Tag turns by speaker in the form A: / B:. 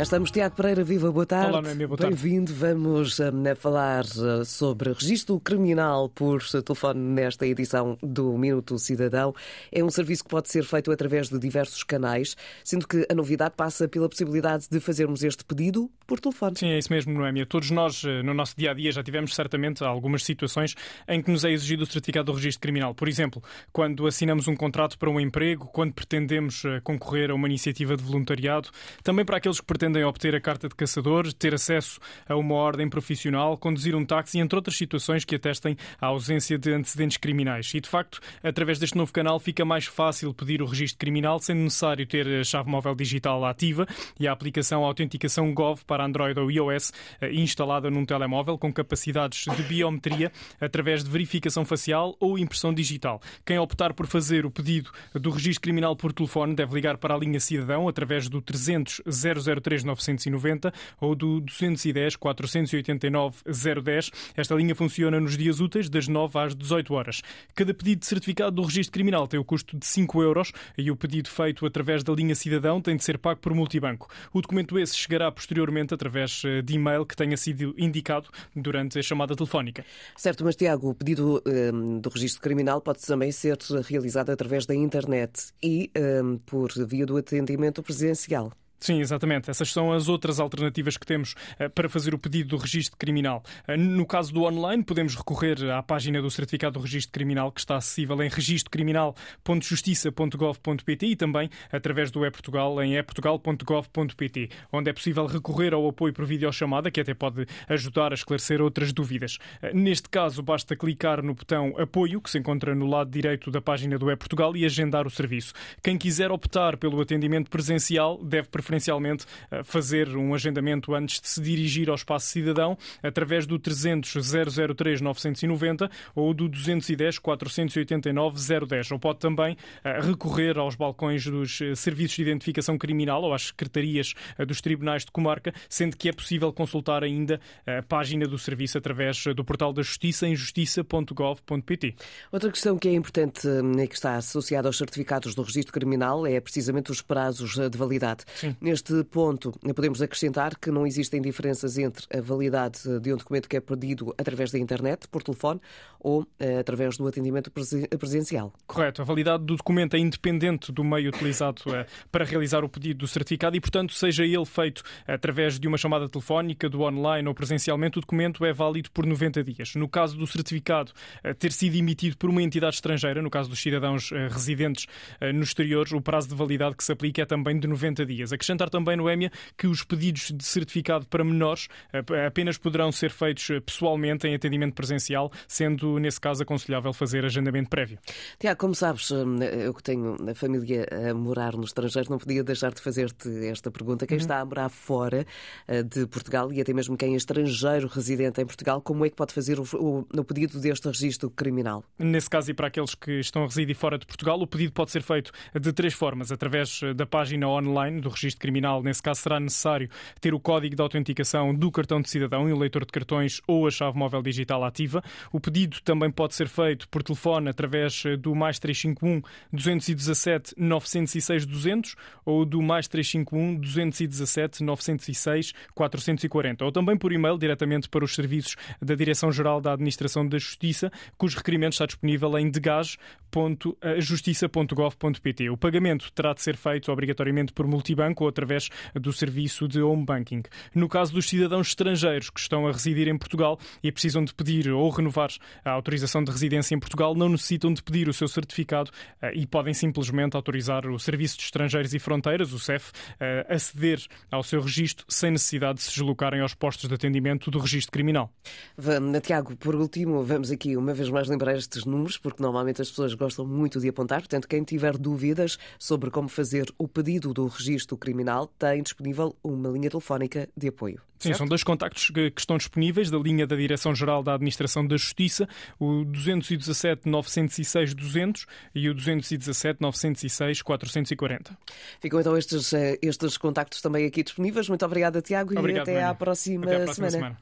A: Estamos, Tiago Pereira, viva, boa tarde.
B: Olá, Noemi, boa tarde.
A: Bem-vindo. Vamos um, falar uh, sobre registro criminal por telefone nesta edição do Minuto Cidadão. É um serviço que pode ser feito através de diversos canais, sendo que a novidade passa pela possibilidade de fazermos este pedido por telefone.
B: Sim, é isso mesmo, Noémia. Todos nós, no nosso dia a dia, já tivemos certamente algumas situações em que nos é exigido o certificado do registro criminal. Por exemplo, quando assinamos um contrato para um emprego, quando pretendemos concorrer a uma iniciativa de voluntariado, também para aqueles que pretendem pretendem obter a carta de caçador, ter acesso a uma ordem profissional, conduzir um táxi, entre outras situações que atestem a ausência de antecedentes criminais. E, de facto, através deste novo canal fica mais fácil pedir o registro criminal, sendo necessário ter a chave móvel digital ativa e a aplicação Autenticação Gov para Android ou iOS eh, instalada num telemóvel com capacidades de biometria através de verificação facial ou impressão digital. Quem optar por fazer o pedido do registro criminal por telefone deve ligar para a linha Cidadão através do 300 003 990 ou do 210 489 010. Esta linha funciona nos dias úteis, das 9 às 18 horas. Cada pedido de certificado do registro criminal tem o custo de 5 euros e o pedido feito através da linha Cidadão tem de ser pago por multibanco. O documento esse chegará posteriormente através eh, de e-mail que tenha sido indicado durante a chamada telefónica.
A: Certo, mas Tiago, o pedido um, do registro criminal pode também ser realizado através da internet e um, por via do atendimento presencial.
B: Sim, exatamente. Essas são as outras alternativas que temos uh, para fazer o pedido do registro criminal. Uh, no caso do online, podemos recorrer à página do certificado do registro criminal que está acessível em registrocriminal.justiça.gov.pt e também através do e-Portugal em e-portugal.gov.pt, onde é possível recorrer ao apoio por videochamada, que até pode ajudar a esclarecer outras dúvidas. Uh, neste caso, basta clicar no botão Apoio, que se encontra no lado direito da página do e-Portugal, e agendar o serviço. Quem quiser optar pelo atendimento presencial deve preferir preferencialmente eh, fazer um agendamento antes de se dirigir ao Espaço Cidadão através do 300 003 990 ou do 210 489 010. Ou pode também eh, recorrer aos balcões dos eh, Serviços de Identificação Criminal ou às secretarias dos Tribunais de Comarca, sendo que é possível consultar ainda a página do serviço através do portal da Justiça em justiça.gov.pt.
A: Outra questão que é importante e que está associada aos certificados do registro criminal é precisamente os prazos de validade.
B: Sim.
A: Neste ponto, podemos acrescentar que não existem diferenças entre a validade de um documento que é pedido através da internet, por telefone, ou uh, através do atendimento presencial.
B: Correto. A validade do documento é independente do meio utilizado uh, para realizar o pedido do certificado e, portanto, seja ele feito através de uma chamada telefónica, do online ou presencialmente, o documento é válido por 90 dias. No caso do certificado uh, ter sido emitido por uma entidade estrangeira, no caso dos cidadãos residentes no exterior, o prazo de validade que se aplica é também de 90 dias. Acrescentar também, Noémia, que os pedidos de certificado para menores eh, apenas poderão ser feitos eh, pessoalmente em atendimento presencial, sendo, nesse caso, aconselhável fazer agendamento prévio.
A: Tiago, como sabes, eh, eu que tenho a família a morar no estrangeiro, não podia deixar de fazer-te esta pergunta. Quem uhum. está a morar fora de Portugal e até mesmo quem é estrangeiro residente em Portugal, como é que pode fazer o, o, o pedido deste registro criminal?
B: Nesse caso, e para aqueles que estão a residir fora de Portugal, o pedido pode ser feito de três formas: através da página online do registro criminal, nesse caso será necessário ter o código de autenticação do cartão de cidadão e o leitor de cartões ou a chave móvel digital ativa. O pedido também pode ser feito por telefone através eh, do mais 351 217 906 200 ou do mais 351 217 906 440 ou também por e-mail diretamente para os serviços da Direção-Geral da Administração da Justiça, cujo requerimento está disponível em degage.justiça.gov.pt. O pagamento terá de ser feito obrigatoriamente por multibanco ou através do serviço de home banking. No caso dos cidadãos estrangeiros que estão a residir em Portugal e precisam de pedir ou renovar a autorização de residência em Portugal, não necessitam de pedir o seu certificado eh, e podem simplesmente autorizar o Serviço de Estrangeiros e Fronteiras, o CEF, eh, a aceder ao seu registro sem necessidade de se deslocarem aos postos de atendimento do registro criminal.
A: Vamos, Tiago, por último, vamos aqui uma vez mais lembrar estes números, porque normalmente as pessoas gostam muito de apontar. Portanto, quem tiver dúvidas sobre como fazer o pedido do registro criminal, tem disponível uma linha telefónica de apoio.
B: Sim, são dois contactos que, que, estão disponíveis da linha da Direção-Geral da Administração da Justiça, o 217 906 200 e o 217 906 440.
A: Ficam então estes, eh, estes contactos também aqui disponíveis. Muito obrigada, Tiago,
B: Obrigado,
A: e até à próxima,
B: até à próxima
A: semana.
B: semana.